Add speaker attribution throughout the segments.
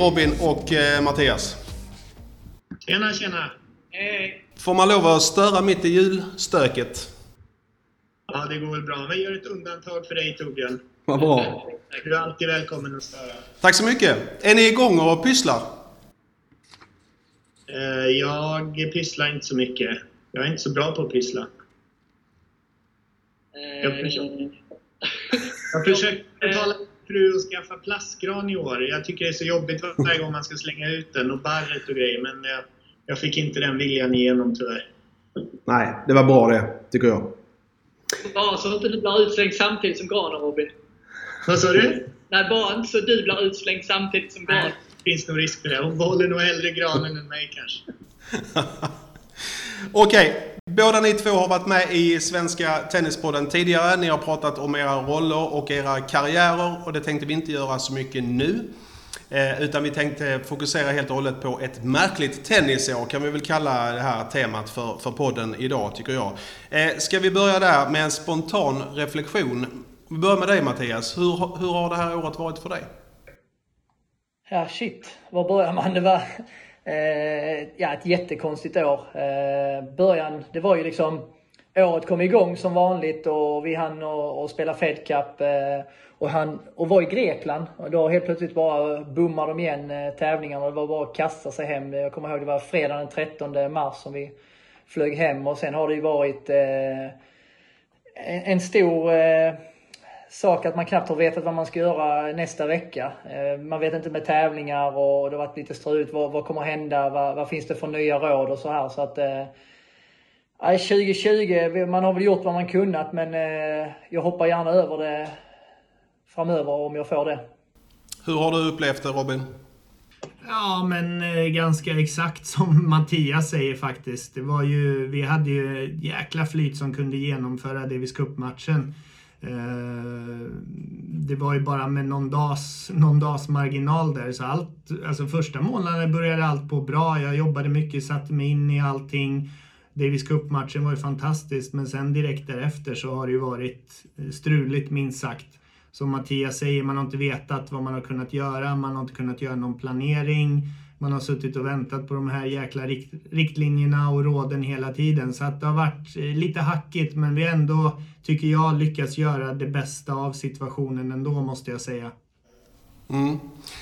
Speaker 1: Robin och eh, Mattias.
Speaker 2: Tjena, tjena.
Speaker 3: Hej.
Speaker 1: Får man lov att störa mitt i julstöket?
Speaker 2: Ja, det går väl bra. Men gör ett undantag för dig Torbjörn.
Speaker 1: Vad bra.
Speaker 2: Du är alltid välkommen att störa.
Speaker 1: Tack så mycket. Är ni igång och pysslar?
Speaker 2: Eh, Jag pysslar inte så mycket. Jag är inte så bra på att pyssla. Jag försöker. Jag försöker betala fru att skaffa plastgran i år. Jag tycker det är så jobbigt varje gång man ska slänga ut den och barret och grejer. Men jag, jag fick inte den viljan igenom tyvärr.
Speaker 1: Nej, det var bra det, tycker jag.
Speaker 3: Bara så inte du blir utslängd samtidigt som granen Robin.
Speaker 2: Vad sa du?
Speaker 3: Nej, bara inte så du blir utslängd samtidigt som granen.
Speaker 2: Det finns nog risk för det. Hon behåller nog hellre granen än mig kanske.
Speaker 1: Okej, båda ni två har varit med i Svenska Tennispodden tidigare. Ni har pratat om era roller och era karriärer och det tänkte vi inte göra så mycket nu. Eh, utan vi tänkte fokusera helt och hållet på ett märkligt tennisår kan vi väl kalla det här temat för, för podden idag tycker jag. Eh, ska vi börja där med en spontan reflektion? Vi börjar med dig Mattias. Hur, hur har det här året varit för dig?
Speaker 4: Ja, shit. Var börjar man? Det var Eh, ja, ett jättekonstigt år. Eh, början, det var ju liksom... Året kom igång som vanligt och vi hann och, och spela Fed Cup eh, och, han, och var i Grekland. Och då helt plötsligt bara bommade de igen tävlingarna och det var bara att kasta sig hem. Jag kommer ihåg det var fredag den 13 mars som vi flög hem och sen har det ju varit eh, en, en stor eh, sak att man knappt har vetat vad man ska göra nästa vecka. Eh, Man vet inte med tävlingar och det har varit lite struligt. Vad, vad kommer hända? Vad, vad finns det för nya råd och så här. Så att, eh, nej, 2020, man har väl gjort vad man kunnat men eh, jag hoppar gärna över det framöver om jag får det.
Speaker 1: Hur har du upplevt det Robin?
Speaker 5: Ja, men eh, ganska exakt som Mattias säger faktiskt. Det var ju, vi hade ju jäkla flyt som kunde genomföra Davis Cup-matchen. Eh, det var ju bara med någon dags, någon dags marginal där. Så allt, alltså första månaden började allt på bra. Jag jobbade mycket, satte mig in i allting. Davis Cup-matchen var ju fantastisk, men sen direkt därefter så har det ju varit eh, struligt minst sagt. Som Mattias säger, man har inte vetat vad man har kunnat göra, man har inte kunnat göra någon planering. Man har suttit och väntat på de här jäkla rikt riktlinjerna och råden hela tiden. Så att det har varit eh, lite hackigt, men vi ändå, tycker jag, lyckats göra det bästa av situationen ändå, måste jag säga.
Speaker 1: Mm.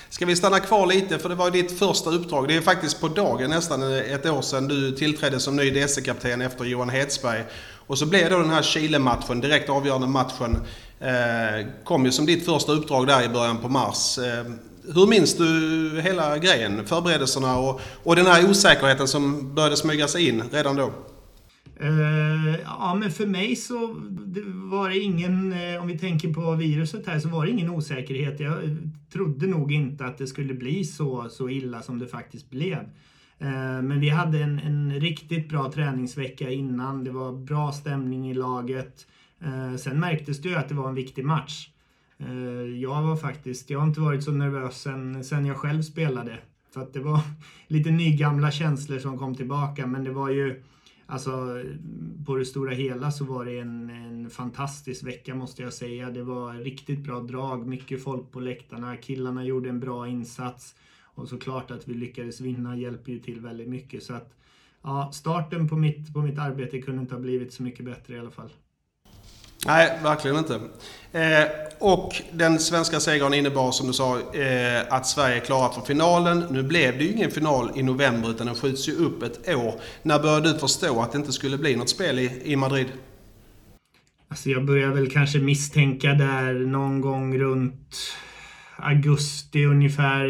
Speaker 1: Ska vi stanna kvar lite, för det var ditt första uppdrag. Det är faktiskt på dagen nästan eh, ett år sedan du tillträdde som ny DC-kapten efter Johan Hedsberg. Och så blev då den här Chile-matchen, direkt avgörande matchen, eh, kom ju som ditt första uppdrag där i början på mars. Eh, hur minns du hela grejen, förberedelserna och, och den här osäkerheten som började smyga sig in redan då?
Speaker 5: Uh, ja, men för mig så det var det ingen, eh, om vi tänker på viruset här, så var det ingen osäkerhet. Jag trodde nog inte att det skulle bli så, så illa som det faktiskt blev. Uh, men vi hade en, en riktigt bra träningsvecka innan. Det var bra stämning i laget. Uh, sen märktes det ju att det var en viktig match. Eh, jag var faktiskt, jag har inte varit så nervös sen, sen jag själv spelade. Så att det var lite nygamla känslor som kom tillbaka, men det var ju Alltså på det stora hela så var det en, en fantastisk vecka måste jag säga. Det var riktigt bra drag, mycket folk på läktarna, killarna gjorde en bra insats. Och såklart att vi lyckades vinna hjälper ju till väldigt mycket. Så att ja, starten på mitt, på mitt arbete kunde inte ha blivit så mycket bättre i alla fall.
Speaker 1: Nej, verkligen inte. Eh, och den svenska segern innebar som du sa eh, att Sverige är klara för finalen. Nu blev det ju ingen final i november utan den skjuts ju upp ett år. När började du förstå att det inte skulle bli något spel i, i Madrid?
Speaker 5: Alltså jag började väl kanske misstänka där någon gång runt augusti ungefär,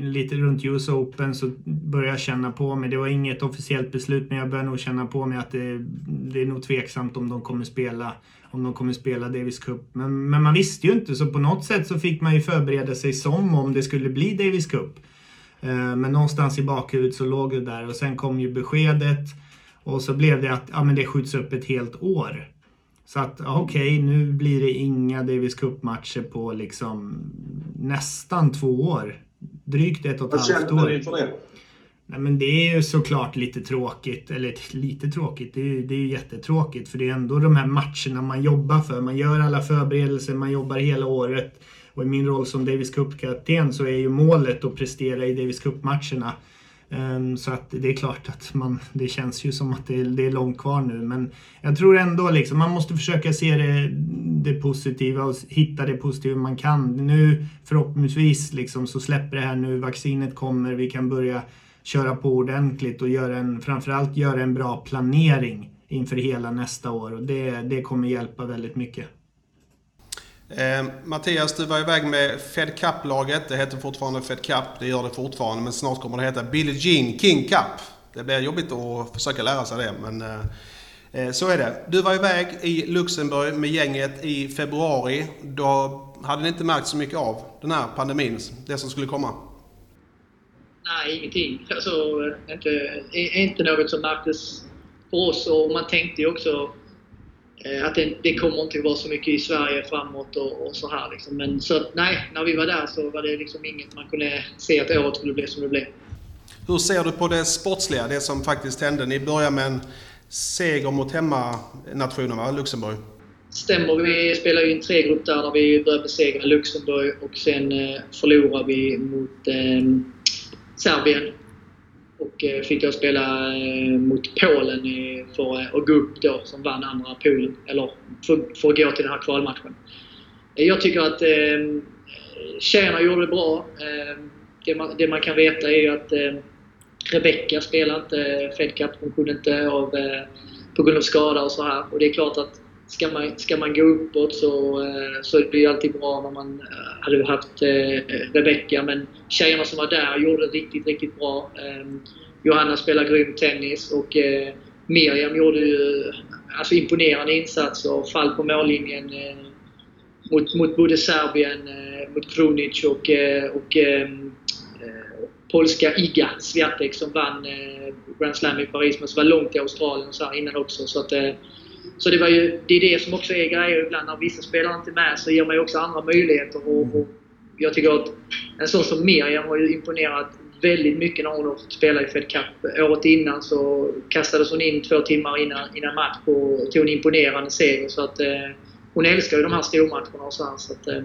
Speaker 5: lite runt US Open så började jag känna på mig. Det var inget officiellt beslut men jag började nog känna på mig att det, det är nog tveksamt om de kommer spela om de kommer spela Davis Cup. Men, men man visste ju inte så på något sätt så fick man ju förbereda sig som om det skulle bli Davis Cup. Eh, men någonstans i bakhuvudet så låg det där och sen kom ju beskedet och så blev det att ja, men det skjuts upp ett helt år. Så att okej, nu blir det inga Davis Cup-matcher på liksom nästan två år. Drygt ett och ett halvt år.
Speaker 6: inför det?
Speaker 5: Nej, men det är ju såklart lite tråkigt. Eller lite tråkigt, det är, ju- det är ju jättetråkigt. För det är ändå de här matcherna man jobbar för. Man gör alla förberedelser, man jobbar hela året. Och i min roll som Davis Cup-kapten så är ju målet att prestera i Davis Cup-matcherna. Ehm, så att det är klart att man, det känns ju som att det är, det är långt kvar nu. Men jag tror ändå liksom man måste försöka se det, det positiva och hitta det positiva man kan. Nu förhoppningsvis liksom så släpper det här nu, vaccinet kommer, vi kan börja köra på ordentligt och göra en, framförallt göra en bra planering inför hela nästa år. Och det, det kommer hjälpa väldigt mycket.
Speaker 1: Eh, Mattias, du var iväg med Fed Cup-laget. Det heter fortfarande Fed Cup, det gör det fortfarande. Men snart kommer det heta Billie Jean King Cup. Det blir jobbigt att försöka lära sig det, men eh, eh så är det. Du var iväg i Luxemburg med gänget i februari. Då hade ni inte märkt så mycket av den här pandemin, det som skulle komma?
Speaker 3: Nej, ingenting. Alltså, inte, inte något som märktes för oss och man tänkte ju också att det, det, kommer inte att vara så mycket i Sverige framåt och, och så här. Liksom. Men så nej, när vi var där så var det liksom inget man kunde se att året skulle bli som det blev.
Speaker 1: Hur ser du på det sportsliga, det som faktiskt hände? Ni börjar med en seger mot hemmanationen? Luxemburg?
Speaker 3: Stämmer. Vi spelade ju en tregrupp där, där vi började besegra Luxemburg och sen eh, förlorade vi mot eh, Serbien. Och eh, fick då spela eh, mot Polen för eh, att gå upp då, som vann andra poolen. Eller för, för att gå till den här kvalmatchen. Jag tycker att eh, tjejerna gjorde det bra. Det, man, det man kan veta är ju att eh, Rebecca spelade inte Fed Cup. Hon kunde inte av, eh, på grund av skada och så här. Och det är klart att ska man, ska man gå uppåt så, eh, så är det ju alltid bra när man eh, hade haft eh, Rebecca. Men tjejerna som var där gjorde det riktigt, riktigt bra. Ehm, Johanna spelar grym tennis och Miriam gjorde ju alltså imponerande insatser. Fall på mållinjen mot, mot både Serbien, mot Krunic och, och ehm, polska Iga Swiatek som vann Grand Slam i Paris men som var långt i Australien och så innan också. Så att, så det, var ju, det är det som också är grejer ibland. När vissa spelare inte är med så ger man ju också andra möjligheter. Och, och jag tycker att en sån som Miriam har ju imponerat väldigt mycket när hon har spelat i Fed Cup. Året innan så kastades hon in två timmar innan, innan match och tog en imponerande seger. Så att, eh, hon älskar ju de här stormatcherna och så, här, så att, eh,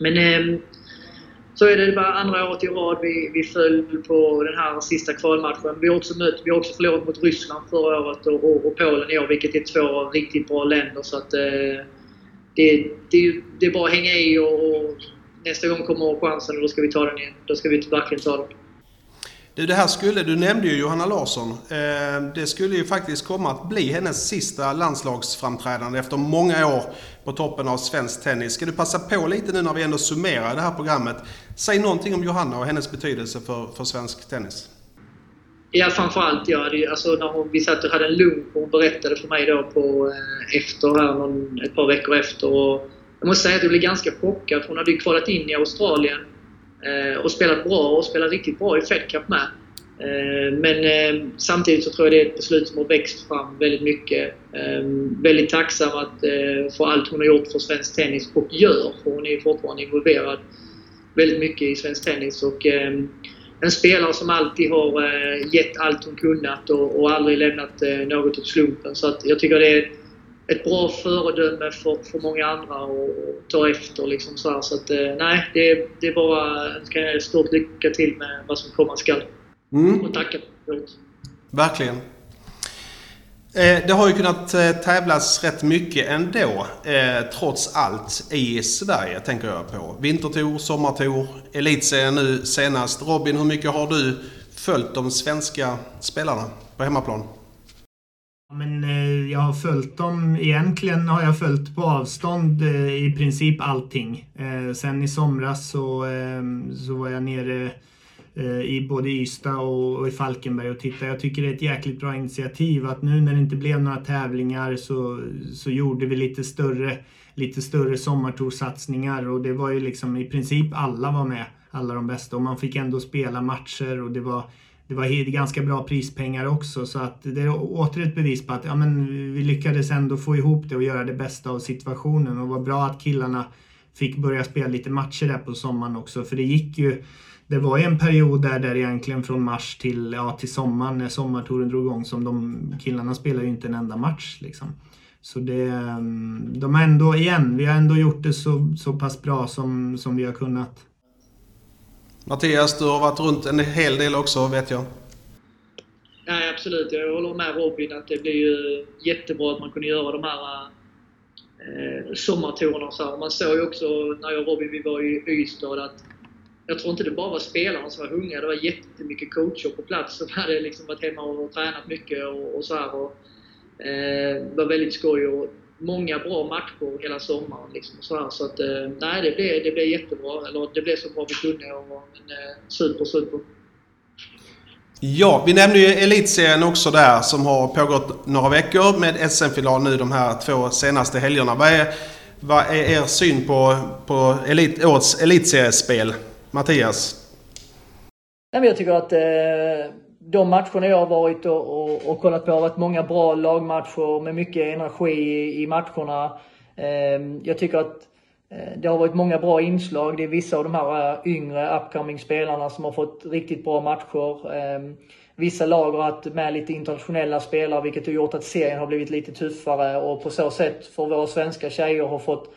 Speaker 3: Men eh, så är det bara andra året i rad vi, vi föll på den här sista kvalmatchen. Vi har också, mött, vi har också förlorat mot Ryssland förra året och, och, och Polen i år, vilket är två riktigt bra länder. Så att, eh, det, det, det är bara att hänga i och, och nästa gång kommer chansen och då ska vi ta den igen. Då ska vi verkligen ta den.
Speaker 1: Du, det här skulle, du nämnde ju Johanna Larsson. Eh, det skulle ju faktiskt komma att bli hennes sista landslagsframträdande efter många år på toppen av svensk tennis. Ska du passa på lite nu när vi ändå summerar det här programmet. Säg någonting om Johanna och hennes betydelse för, för svensk tennis.
Speaker 3: Ja, framförallt ja. Det, alltså, när hon, vi satt och hade en lunch och hon berättade för mig då på, eh, efter här, någon, ett par veckor efter. Och jag måste säga att jag blev ganska chockad. Hon hade ju kvalat in i Australien Eh, och spelat bra och spelat riktigt bra i Fed Cup med. Eh, men eh, samtidigt så tror jag det är ett beslut som har växt fram väldigt mycket. Väldigt tacksam att, för allt hon har gjort för svensk tennis och gör, för hon är ju fortfarande involverad väldigt mycket i svensk tennis. Och, en spelare som alltid har gett allt hon kunnat och, och aldrig lämnat något åt slumpen. Så att jag tycker det är ett bra föredöme för, för många andra att ta efter. Liksom så här. så att, eh, nej, det, det är bara önska er stort lycka till med vad som komma skall. Mm. Och tacka
Speaker 1: Verkligen. Eh, det har ju kunnat eh, tävlas rätt mycket ändå, trots allt, i Sverige tänker jag på. Vintertour, sommartour, elitserien nu senast. Robin, hur mycket har du följt de svenska spelarna på hemmaplan?
Speaker 5: Men eh, jag har följt dem, egentligen har jag följt på avstånd eh, i princip allting. Eh, sen i somras så, ehm, så var jag nere eh, i både Ystad och, i Falkenberg och tittade. Jag tycker det är ett jäkligt bra initiativ att nu när det inte blev några tävlingar så, så gjorde vi lite större, lite större sommartorsatsningar och det var ju liksom i princip alla var med, alla de bästa och man fick ändå spela matcher och det var det var ganska bra prispengar också så att det är åter ett bevis på att ja, men vi lyckades ändå få ihop det och göra det bästa av situationen och var bra att killarna fick börja spela lite matcher där på sommaren också för det gick ju det var ju en period där, där egentligen från mars till, ja, till sommaren när sommartouren drog igång som de killarna spelade ju inte en enda match liksom. Så det, mm, de har ändå, igen, vi har ändå gjort det så, så pass bra som, som vi har kunnat.
Speaker 1: Mattias, du har varit runt en hel del också vet jag.
Speaker 7: Nej, absolut. Jag håller med Robin att det blir ju jättebra att man kunde göra de här eh, sommartourerna. Så här. Man såg ju också när jag och Robin vi var i Ystad att jag tror inte det bara var spelarna som var hungriga. Det var jättemycket coacher på plats som hade liksom varit hemma och tränat mycket och, och så här. Och, eh, det var väldigt skoj och många bra matcher hela sommaren. Liksom, så här. så att, eh, nej, det blev, det blev jättebra. Eller det blev så bra vi kunde. Och, men, eh, super, super.
Speaker 1: Ja, vi nämnde ju Elitserien också där som har pågått några veckor med SM-final nu de här två senaste helgerna. Vad är, vad är er syn på, på elit, årets elitseriespel? Mattias?
Speaker 3: jag tycker att eh, de matcherna jag har varit och, och, och, kollat på har varit många bra lagmatcher med mycket energi i, i matcherna. Eh, jag tycker att eh, det har varit många bra inslag. Det är vissa av de här eh, yngre upcoming spelarna som har fått riktigt bra matcher. Ehm, vissa lag har haft med lite internationella spelare vilket har gjort att serien har blivit lite tuffare och på så sätt för våra svenska tjejer har fått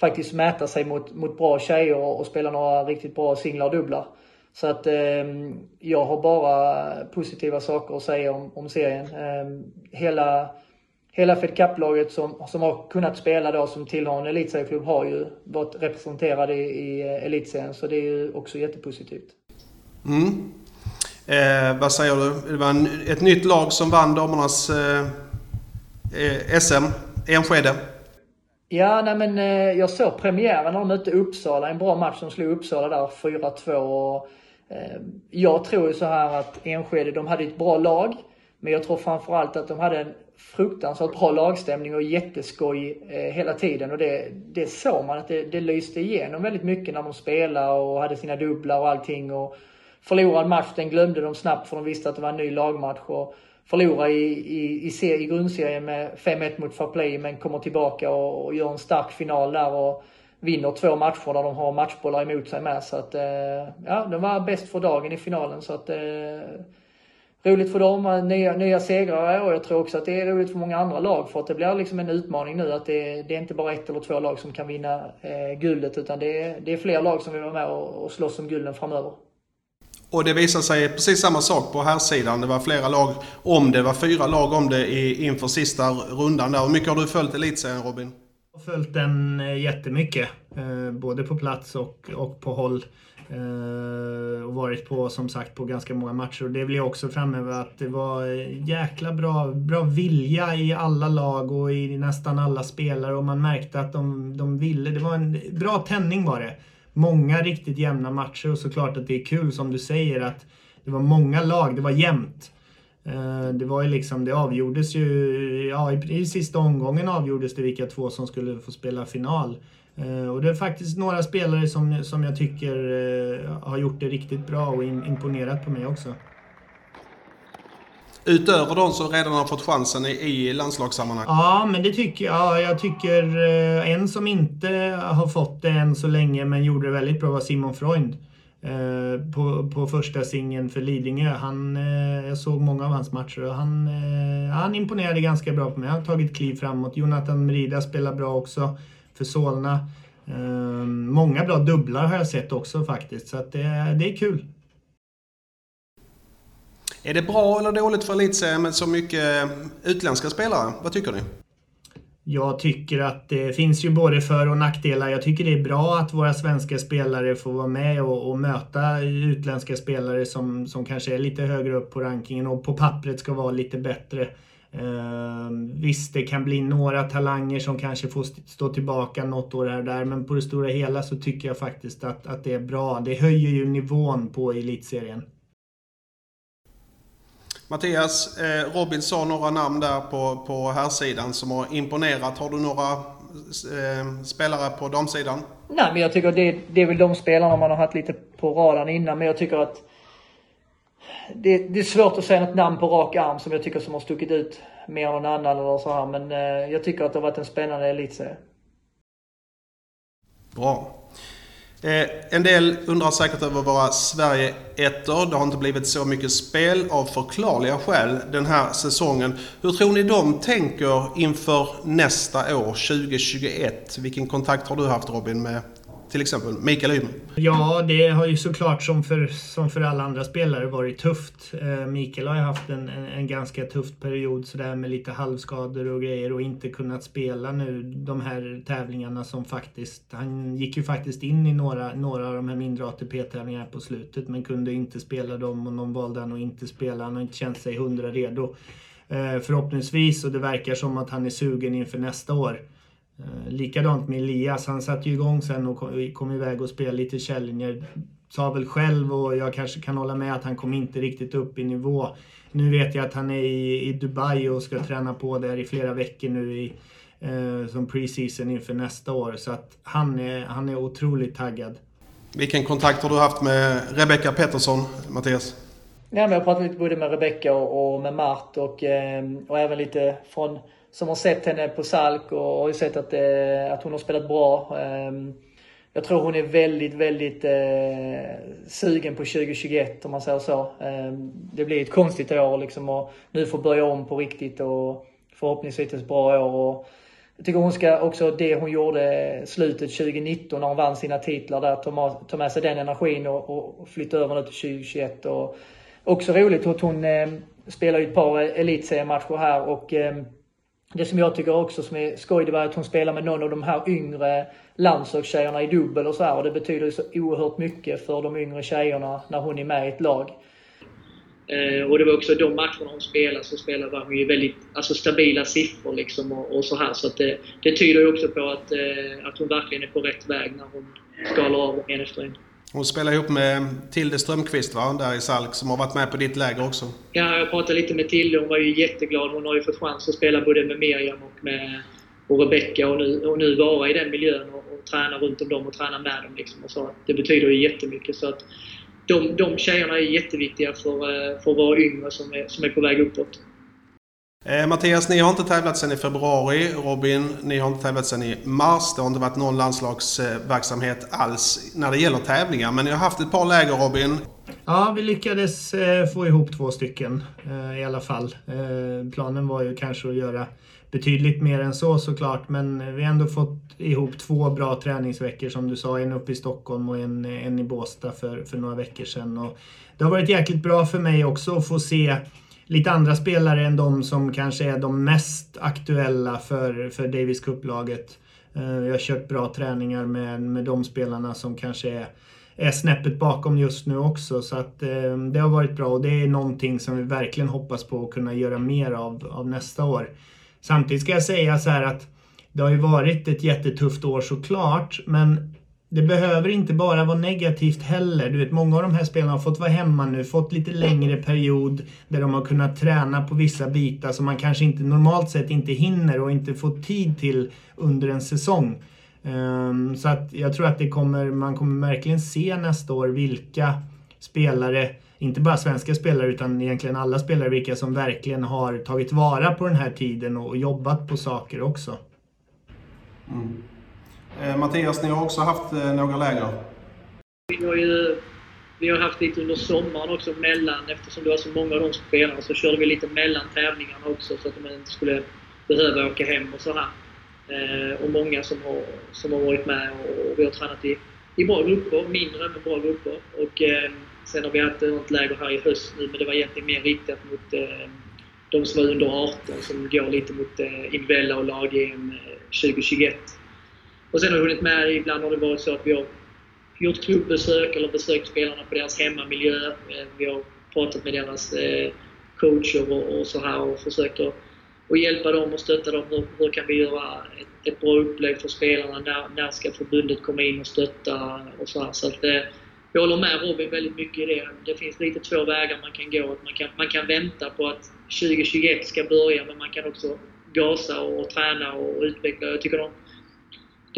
Speaker 3: faktiskt mäta sig mot, mot bra tjejer och, och spela några riktigt bra singlar och dubblar. Så att eh, jag har bara positiva saker att säga om, om serien. Eh, hela hela Fed Cup-laget som, som har kunnat spela då som tillhör en elitserieklubb har ju varit representerade i, i eh, elitserien. Så det är ju också jättepositivt.
Speaker 1: Mm. Eh, vad säger du? Det var en, ett nytt lag som vann damernas eh, eh SM, Enskede.
Speaker 3: Ja, nej men eh, jag såg premiären när de mötte Uppsala. En bra match. De slog Uppsala där 4-2. Ehm, jag tror ju så här att Enskede, de hade ett bra lag. Men jag tror framförallt att de hade en fruktansvärt bra lagstämning och jätteskoj eh, hela tiden. Och det, det såg man att det, det lyste igenom väldigt mycket när de spelade och hade sina dubblar och allting. Och förlorad match, den glömde de snabbt för de visste att det var en ny lagmatch. Och förlora i, i, i, i grundserien med 5-1 mot Fairplay men kommer tillbaka och, och, gör en stark final där och vinner två matcher där de har matchbollar emot sig med. Så att, eh, ja, de var bäst för dagen i finalen. Så att, eh, roligt för dem, eh, nya, nya segrare och jag tror också att det är roligt för många andra lag för att det blir liksom en utmaning nu att det, det är inte bara ett eller två lag som kan vinna eh, guldet utan det är, det är fler lag som vill vara med och, och slåss om gulden framöver.
Speaker 1: Och det visade sig precis samma sak på här sidan. Det var flera lag om det. var fyra lag om det inför sista rundan där. Hur mycket har du följt elitserien Robin?
Speaker 5: Jag har följt den eh, jättemycket. Eh, både på plats och, och på håll. Eh, och varit på, som sagt, på ganska många matcher. Och det vill jag också framhäva att det var jäkla bra, bra vilja i alla lag och i nästan alla spelare. Och man märkte att de, de ville. Det var en bra tändning var det många riktigt jämna matcher och såklart att det är kul som du säger att det var många lag, det var jämnt. Eh, det var ju liksom, det avgjordes ju, ja i, sista omgången avgjordes det vilka två som skulle få spela final. Eh, och det är faktiskt några spelare som, som jag tycker eh, har gjort det riktigt bra och imponerat på mig också.
Speaker 1: Utöver de som redan har fått chansen i, i landslagssammanhang?
Speaker 5: Ja, men det tycker jag. Jag tycker en som inte har fått det än så länge men gjorde det väldigt bra var Simon Freund. Eh, på, på första singeln för Lidingö. Han, eh, jag såg många av hans matcher och han, eh, han imponerade ganska bra på mig. Han har tagit kliv framåt. Jonathan Merida spelar bra också för Solna. Ehm, många bra dubblar har jag sett också faktiskt, så att det, det är kul.
Speaker 1: Är det bra eller dåligt för elitserien med så mycket utländska spelare? Vad tycker ni?
Speaker 5: Jag tycker att det finns ju både för och nackdelar. Jag tycker det är bra att våra svenska spelare får vara med och, och, möta utländska spelare som, som kanske är lite högre upp på rankingen och på pappret ska vara lite bättre. Eh, visst, det kan bli några talanger som kanske får stå tillbaka något år här och där, men på det stora hela så tycker jag faktiskt att, att det är bra. Det höjer ju nivån på elitserien.
Speaker 1: Mattias, eh, Robin sa några namn där på, på här sidan som har imponerat. Har du några eh, spelare på damsidan?
Speaker 3: Nej, men jag tycker det, det är väl de spelarna man har haft lite på radarn innan, men jag tycker att det, det, är svårt att säga något namn på rak arm som jag tycker som har stuckit ut mer än någon annan eller så här. Men eh, jag tycker att det har varit en spännande elitserie.
Speaker 1: Bra. Eh, en del undrar säkert över våra sverige ettor. Det har inte blivit så mycket spel av förklarliga skäl den här säsongen. Hur tror ni de tänker inför nästa år, 2021? Vilken kontakt har du haft Robin med till exempel Mikael Ymer?
Speaker 5: Ja, det har ju såklart som för, som för alla andra spelare varit tufft. Eh, Mikael har ju haft en, en, en, ganska tuff period sådär med lite halvskador och grejer och inte kunnat spela nu de här tävlingarna som faktiskt... Han gick ju faktiskt in i några, några av de här mindre ATP-tävlingarna på slutet men kunde inte spela dem och någon valde han att inte spela. Han har inte känt sig hundra redo. Eh, förhoppningsvis och det verkar som att han är sugen inför nästa år. Eh, likadant med Elias, han satte ju igång sen och kom, kom iväg och spelade lite Challenger. Sa väl själv och jag kanske kan hålla med att han kom inte riktigt upp i nivå. Nu vet jag att han är i, i Dubai och ska träna på där i flera veckor nu i, eh, som preseason inför nästa år. Så att han är, han är otroligt taggad.
Speaker 1: Vilken kontakt har du haft med Rebecca Pettersson, Mattias?
Speaker 4: Ja, men jag har pratat lite både med Rebecca och, och med Mart och, eh, och även lite från som har sett henne på Salk och har ju sett att, eh, att hon har spelat bra. Eh, jag tror hon är väldigt, väldigt eh, sugen på 2021 om man säger så. Eh, det blir ett konstigt år liksom och nu får börja om på riktigt och förhoppningsvis ett bra år. Och jag tycker hon ska också, det hon gjorde slutet 2019 när hon vann sina titlar där, ta, ta med sig den energin och, och flytta över nu till 2021. Och också roligt att hon eh, spelar ett par elitseriematcher här och eh, det som jag tycker också som är skoj, det var att hon spelar med någon av de här yngre landslagstjejerna i dubbel och så här. Och det betyder så oerhört mycket för de yngre tjejerna när hon är med i ett lag.
Speaker 3: Eh, och det var också de matcherna hon spelade, så spelade hon ju väldigt alltså stabila siffror liksom och, och så här. Så att det, det tyder ju också på att, eh, att hon verkligen är på rätt väg när hon skalar av en efter en.
Speaker 1: Hon spelar ihop med Tilde Strömqvist va? där i Salk, som har varit med på ditt läger också.
Speaker 3: Ja, jag pratade lite med Tilde. Hon var ju jätteglad. Hon har ju fått chans att spela både med Miriam och med och Rebecca och nu, och nu vara i den miljön och, och träna runt om dem och träna med dem. Liksom och så. Det betyder ju jättemycket. Så att de, de tjejerna är jätteviktiga för, eh, för våra yngre som är, som är på väg uppåt.
Speaker 1: Eh, Mattias, ni har inte tävlat sedan i februari. Robin, ni har inte tävlat sedan i mars. Det har inte varit någon landslagsverksamhet alls när det gäller tävlingar. Men ni har haft ett par läger, Robin.
Speaker 5: Ja, vi lyckades eh, få ihop två stycken eh, i alla fall. Eh, planen var ju kanske att göra betydligt mer än så såklart. Men vi har ändå fått ihop två bra träningsveckor som du sa. En uppe i Stockholm och en, en i Båstad för, för några veckor sedan. Och det har varit jäkligt bra för mig också att få se lite andra spelare än de som kanske är de mest aktuella för, för Davis Cup-laget. Eh, jag har kört bra träningar med, med de spelarna som kanske är, är snäppet bakom just nu också. Så att eh, det har varit bra och det är någonting som vi verkligen hoppas på att kunna göra mer av, av nästa år. Samtidigt ska jag säga så här att det har ju varit ett jättetufft år såklart, men det behöver inte bara vara negativt heller. Du vet, många av de här spelarna har fått vara hemma nu, fått lite längre period där de har kunnat träna på vissa bitar som man kanske inte normalt sett inte hinner och inte får tid till under en säsong. Um, så att jag tror att det kommer, man kommer verkligen se nästa år vilka spelare, inte bara svenska spelare utan egentligen alla spelare, vilka som verkligen har tagit vara på den här tiden och jobbat på saker också.
Speaker 1: Mm. Eh, Mattias, ni har också haft eh, några läger?
Speaker 3: Vi har ju vi har haft lite under sommaren också mellan, eftersom det var så många av de spelarna, så körde vi lite mellan tävlingarna också så att de inte skulle behöva åka hem och så här. Eh, och många som har, som har varit med och, vi har tränat i, i bra grupper, mindre men bra grupper. Och eh, sen har vi haft något läger här i höst nu, men det var egentligen mer riktat mot eh, de som var under 18 som går lite mot eh, individuella och lag-EM 2021. Eh, och sen har vi hunnit med, ibland har det varit så att vi har gjort klubbesök eller besökt spelarna på deras hemmamiljö. Eh, vi har pratat med deras eh, coacher och, så här och försökt att och hjälpa dem och stötta dem. Hur, hur kan vi göra ett, ett, bra upplägg för spelarna? När, när ska förbundet komma in och stötta? Och så här. Så att, eh, jag håller med Robin väldigt mycket i det. Det finns lite två vägar man kan gå. Man kan, man kan vänta på att 2021 ska börja, men man kan också gasa och, och träna och utveckla. Jag tycker de,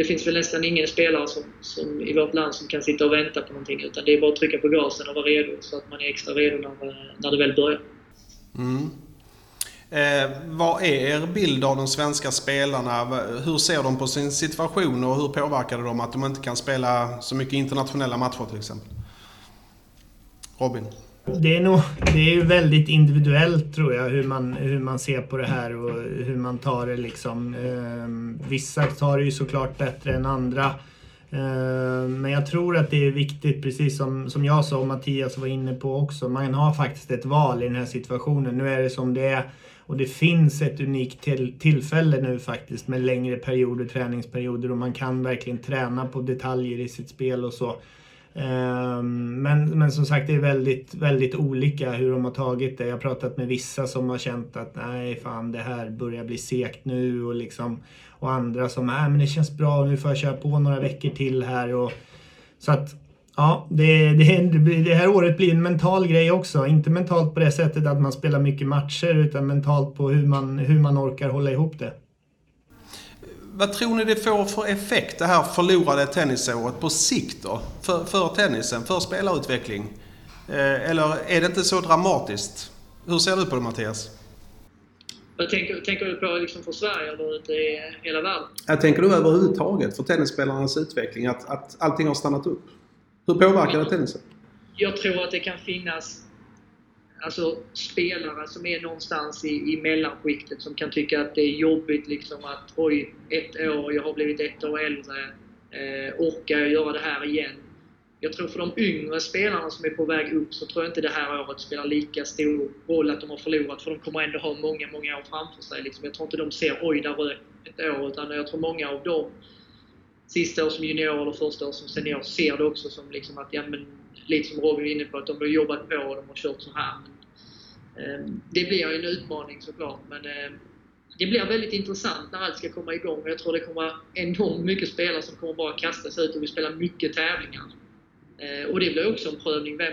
Speaker 3: det finns väl nästan ingen spelare som, som, i vårt land som kan sitta och vänta på någonting. Utan det är bara att trycka på gasen och vara redo så att man är extra redo när, när det väl börjar.
Speaker 1: Mm. Eh, vad är er bild av de svenska spelarna? Hur ser de på sin situation och hur påverkar det dem att de inte kan spela så mycket internationella matcher till exempel? Robin?
Speaker 5: Det är, nog, det är ju väldigt individuellt tror jag hur man, hur man ser på det här och hur man tar det liksom. Eh, vissa tar det ju såklart bättre än andra. Eh, men jag tror att det är viktigt, precis som, som jag sa och Mattias var inne på också. Man har faktiskt ett val i den här situationen. Nu är det som det är. Och det finns ett unikt till, tillfälle nu faktiskt med längre perioder, träningsperioder och man kan verkligen träna på detaljer i sitt spel och så. Ehm, men, men som sagt, det är väldigt, väldigt olika hur de har tagit det. Jag har pratat med vissa som har känt att nej, fan det här börjar bli segt nu och liksom och andra som, nej men det känns bra, nu får jag köra på några veckor till här och så att Ja, det, det, det här året blir en mental grej också. Inte mentalt på det sättet att man spelar mycket matcher utan mentalt på hur man, hur man orkar hålla ihop det.
Speaker 1: Vad tror ni det får för effekt det här förlorade tennisåret på sikt då? För, för tennisen, för spelarutveckling? Eh, eller är det inte så dramatiskt? Hur ser du på det Mattias?
Speaker 3: Vad tänker, tänker du på liksom för Sverige eller ute i hela världen?
Speaker 1: Jag tänker du överhuvudtaget för tennisspelarnas utveckling, att, att allting har stannat upp? Hur påverkar det tennisen?
Speaker 3: Jag tror att det kan finnas alltså, spelare som är någonstans i, i mellanskiktet som kan tycka att det är jobbigt liksom att oj, ett år, jag har blivit ett år äldre, eh, orkar jag göra det här igen? Jag tror för de yngre spelarna som är på väg upp så tror jag inte det här året spelar lika stor roll att de har förlorat, för de kommer ändå ha många, många år framför sig. Liksom. Jag tror inte de ser oj, där rök ett år, utan jag tror många av dem sista år som junior eller första år som senior ser det också som liksom att, ja men, lite som Robin var inne på, att de har jobbat på och de har kört så här. Men, eh, det blir en utmaning såklart, men eh, det blir väldigt intressant när allt ska komma igång. Jag tror det kommer vara enormt mycket spelare som kommer bara kasta sig ut och vill spela mycket tävlingar. Eh, och det blir också en prövning vem,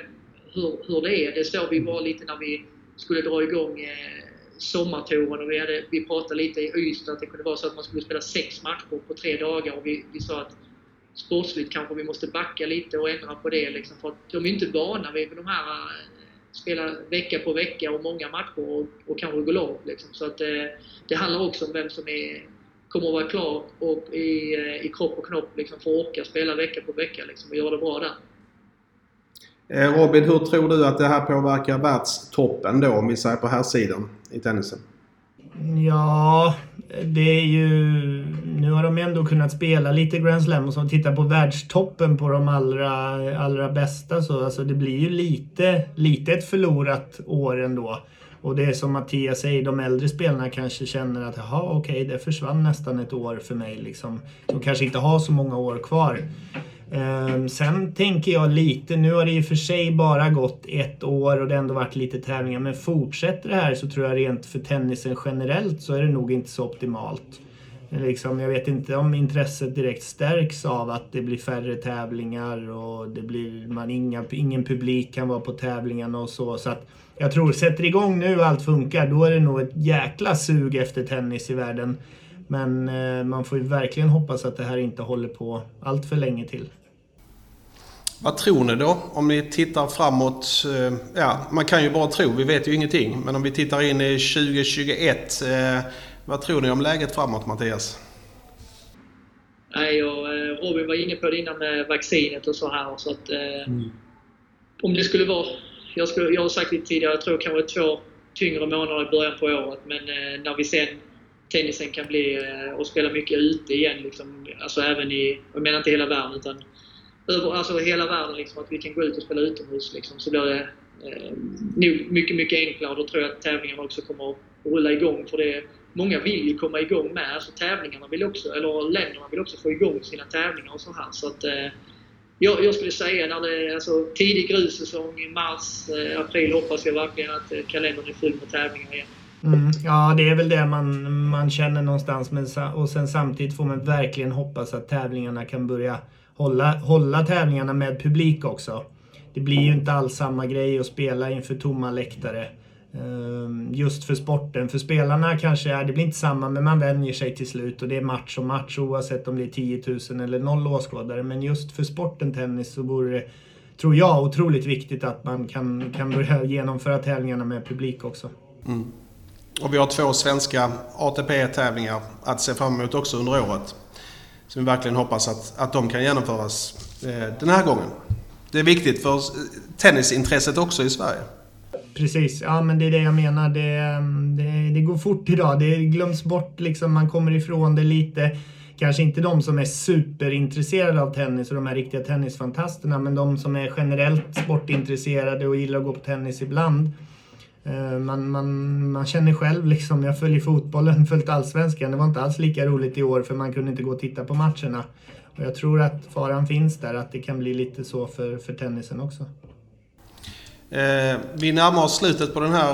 Speaker 3: hur, hur det är. Det såg vi bara lite när vi skulle dra igång eh, sommartouren och vi, hade, vi pratade lite i Ystad att det kunde vara så att man skulle spela sex matcher på tre dagar och vi, vi sa att sportsligt kanske vi måste backa lite och ändra på det liksom, för att de är inte vana vid de här eh, spela vecka på vecka och många matcher och, och kanske gå långt. Liksom. Så att, eh, det handlar också om vem som är, kommer att vara klar och i, eh, i kropp och knopp liksom, för att orka spela vecka på vecka liksom, och göra det bra där.
Speaker 1: Eh, Robin, hur tror du att det här påverkar världstoppen då, om vi säger på här sidan i tennisen?
Speaker 5: Ja, det är ju... Nu har de ändå kunnat spela lite Grand Slam och så titta på världstoppen på de allra, allra bästa så alltså det blir ju lite, lite ett förlorat år ändå. Och det är som Mattias säger, de äldre spelarna kanske känner att jaha okej, okay, det försvann nästan ett år för mig liksom. De kanske inte har så många år kvar. Ehm, sen tänker jag lite, nu har det i och för sig bara gått ett år och det har ändå varit lite tävlingar. Men fortsätter det här så tror jag rent för tennisen generellt så är det nog inte så optimalt. Liksom, jag vet inte om intresset direkt stärks av att det blir färre tävlingar och det blir, man, inga, ingen publik kan vara på tävlingarna och så. så att jag tror, sätter igång nu och allt funkar, då är det nog ett jäkla sug efter tennis i världen. Men eh, man får ju verkligen hoppas att det här inte håller på allt för länge till.
Speaker 1: Vad tror ni då? Om ni tittar framåt. Eh, ja, man kan ju bara tro, vi vet ju ingenting. Men om vi tittar in i 2021. Eh, vad tror ni om läget framåt, Mattias?
Speaker 3: Nej, och Robin var inne på det innan med vaccinet och så här. Så att, mm. Om det skulle vara... Jag, skulle, jag har sagt det tidigare, jag tror kanske två tyngre månader i början på året. Men när vi sen tennisen kan bli och eh, spela mycket ute igen. Liksom, alltså även i, jag menar inte hela världen, utan över, alltså hela världen. Liksom, att vi kan gå ut och spela utomhus. Liksom, så blir det eh, nog mycket, mycket enklare. Då tror jag att tävlingarna också kommer att rulla igång. För det, många vill ju komma igång med. Alltså tävlingarna vill också, eller länderna vill också få igång sina tävlingar och så här. Så att, eh, jag, jag, skulle säga när det är alltså, tidig grussäsong i mars, eh, april hoppas jag verkligen att eh, kalendern är full med tävlingar igen.
Speaker 5: Mm, ja, det är väl det man, man känner någonstans. Men, och sen samtidigt får man verkligen hoppas att tävlingarna kan börja hålla, hålla tävlingarna med publik också. Det blir ju inte alls samma grej att spela inför tomma läktare. Ehm, just för sporten. För spelarna kanske är, det blir inte samma, men man vänjer sig till slut och det är match och match oavsett om det är 10 000 eller noll åskådare. Men just för sporten tennis så vore det, tror jag, otroligt viktigt att man kan, kan börja genomföra tävlingarna med publik också. Mm.
Speaker 1: Och vi har två svenska ATP-tävlingar att se fram emot också under året. Så vi verkligen hoppas att, att de kan genomföras eh, den här gången. Det är viktigt för eh, tennisintresset också i Sverige.
Speaker 5: Precis, ja men det är det jag menar. Det, ehm, det, det går fort idag. Det glöms bort liksom, man kommer ifrån det lite. Kanske inte de som är superintresserade av tennis och de här riktiga tennisfantasterna, men de som är generellt sportintresserade och gillar att gå på tennis ibland. Eh, man, man, man känner själv liksom, jag följer fotbollen, följt allsvenskan. Det var inte alls lika roligt i år för man kunde inte gå och titta på matcherna. Och jag tror att faran finns där, att det kan bli lite så för, för tennisen också.
Speaker 1: Eh, vi närmar oss slutet på den här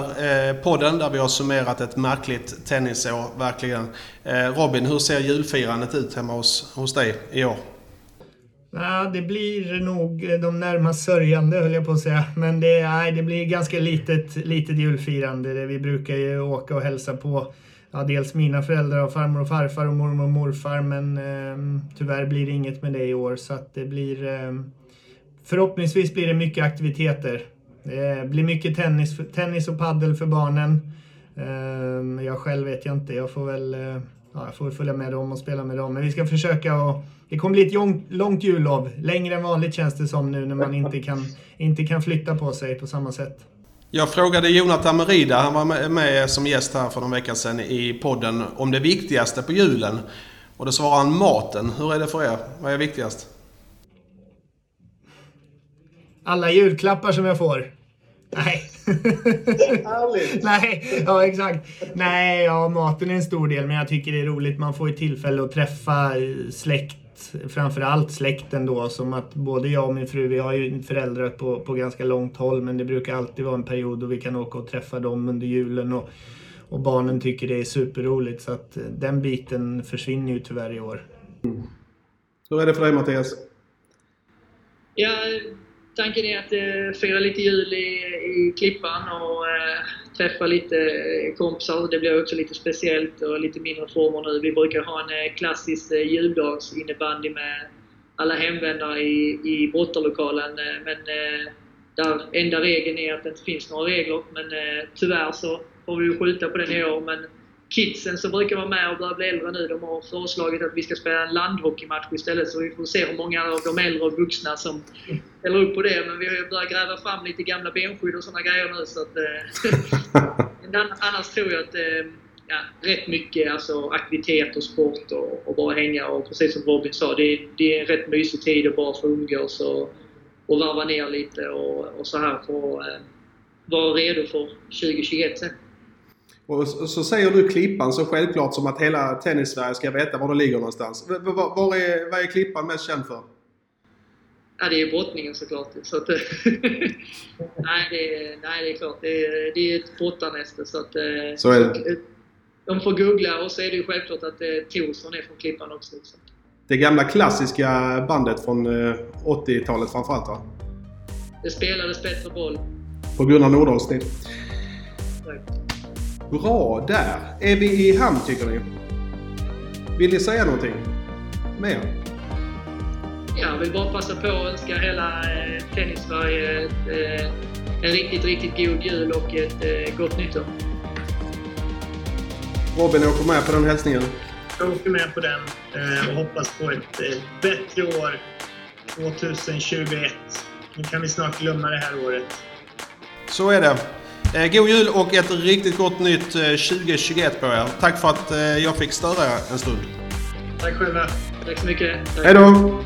Speaker 1: eh, podden där vi har summerat ett märkligt tennisår, verkligen. Eh, Robin, hur ser julfirandet ut hemma hos, hos dig i år?
Speaker 5: Ja, det blir nog de närmast sörjande höll jag på att säga. Men det, nej, det blir ganska litet, litet julfirande. Vi brukar ju åka och hälsa på ja, dels mina föräldrar och farmor och farfar och mormor och morfar. Men eh, tyvärr blir det inget med det i år. Så att det blir... Eh, förhoppningsvis blir det mycket aktiviteter. Det blir mycket tennis, tennis och paddel för barnen. Eh, jag själv vet jag inte. Jag får väl... Eh, Ja, jag får följa med dem och spela med dem. Men vi ska försöka och det kommer bli ett långt jullov. Längre än vanligt känns det som nu när man inte kan, inte kan flytta på sig på samma sätt.
Speaker 1: Jag frågade Jonathan Merida, han var med som gäst här för någon vecka sedan i podden, om det viktigaste på julen. Och då svarade han maten. Hur är det för er? Vad är viktigast?
Speaker 5: Alla julklappar som jag får. Nej. Nej, ja exakt. Nej, ja maten är en stor del men jag tycker det är roligt. Man får ju tillfälle att träffa släkt framförallt släkten då som att både jag och min fru, vi har ju föräldrar på, på ganska långt håll men det brukar alltid vara en period då vi kan åka och träffa dem under julen och, och barnen tycker det är superroligt så att den biten försvinner ju tyvärr i år. Mm.
Speaker 1: Hur är det för dig Mattias?
Speaker 3: Ja, tanken är att eh, fira lite jul i, i Klippan och eh, träffa lite eh, kompisar. Det blir också lite speciellt och lite mindre former nu. Vi brukar ha en eh, klassisk eh, juldagsinnebandy med alla hemvändare i, i brottarlokalen. Eh, men eh, där enda regeln är att det inte finns några regler. Men eh, tyvärr så får vi skjuta på den i år. Men kidsen som brukar vara med och börjar bli äldre nu, de har föreslagit att vi ska spela en landhockeymatch istället. Så vi får se hur många av de äldre och vuxna som ställer upp på det. Men vi har ju börjat gräva fram lite gamla benskydd och sådana grejer nu. Så att, eh, annars tror jag att eh, ja, rätt mycket alltså, aktivitet och sport och, och, bara hänga. Och precis som Robin sa, det, det är en rätt mysig tid att bara få umgås och, och varva ner lite och, och så här för att eh, vara redo för 2021 sen.
Speaker 1: Och så säger du Klippan så självklart som att hela Tennis-Sverige ska veta var det ligger någonstans. Var är, vad är Klippan mest känd för?
Speaker 3: Ja, det är brottningen såklart. Så att, nej, det är, nej, det är klart. Det är, det är ett brottarnäste. Så, att,
Speaker 1: eh, så är det.
Speaker 3: De får googla och så är det ju självklart att eh, Torsson är från Klippan också. Så.
Speaker 1: Det gamla klassiska bandet från 80-talet eh, framförallt va?
Speaker 3: Det spelades bättre boll.
Speaker 1: På Gunnar Nordahls tid. Bra där! Är vi i hamn tycker ni? Vill ni säga någonting? Mer?
Speaker 3: Jag vill bara passa på att önska hela eh, Tennissverige eh, en riktigt, riktigt god jul och ett eh, gott nytt år.
Speaker 1: Robin åker med på den hälsningen?
Speaker 2: Jag åker med på den eh, och hoppas på ett eh, bättre år 2021. Nu kan vi snart glömma det här året.
Speaker 1: Så är det. Eh, god jul och ett riktigt gott nytt 2021 på er. Tack för att jag fick störa en stund.
Speaker 3: Tack själva. Tack så mycket.
Speaker 1: Hej då!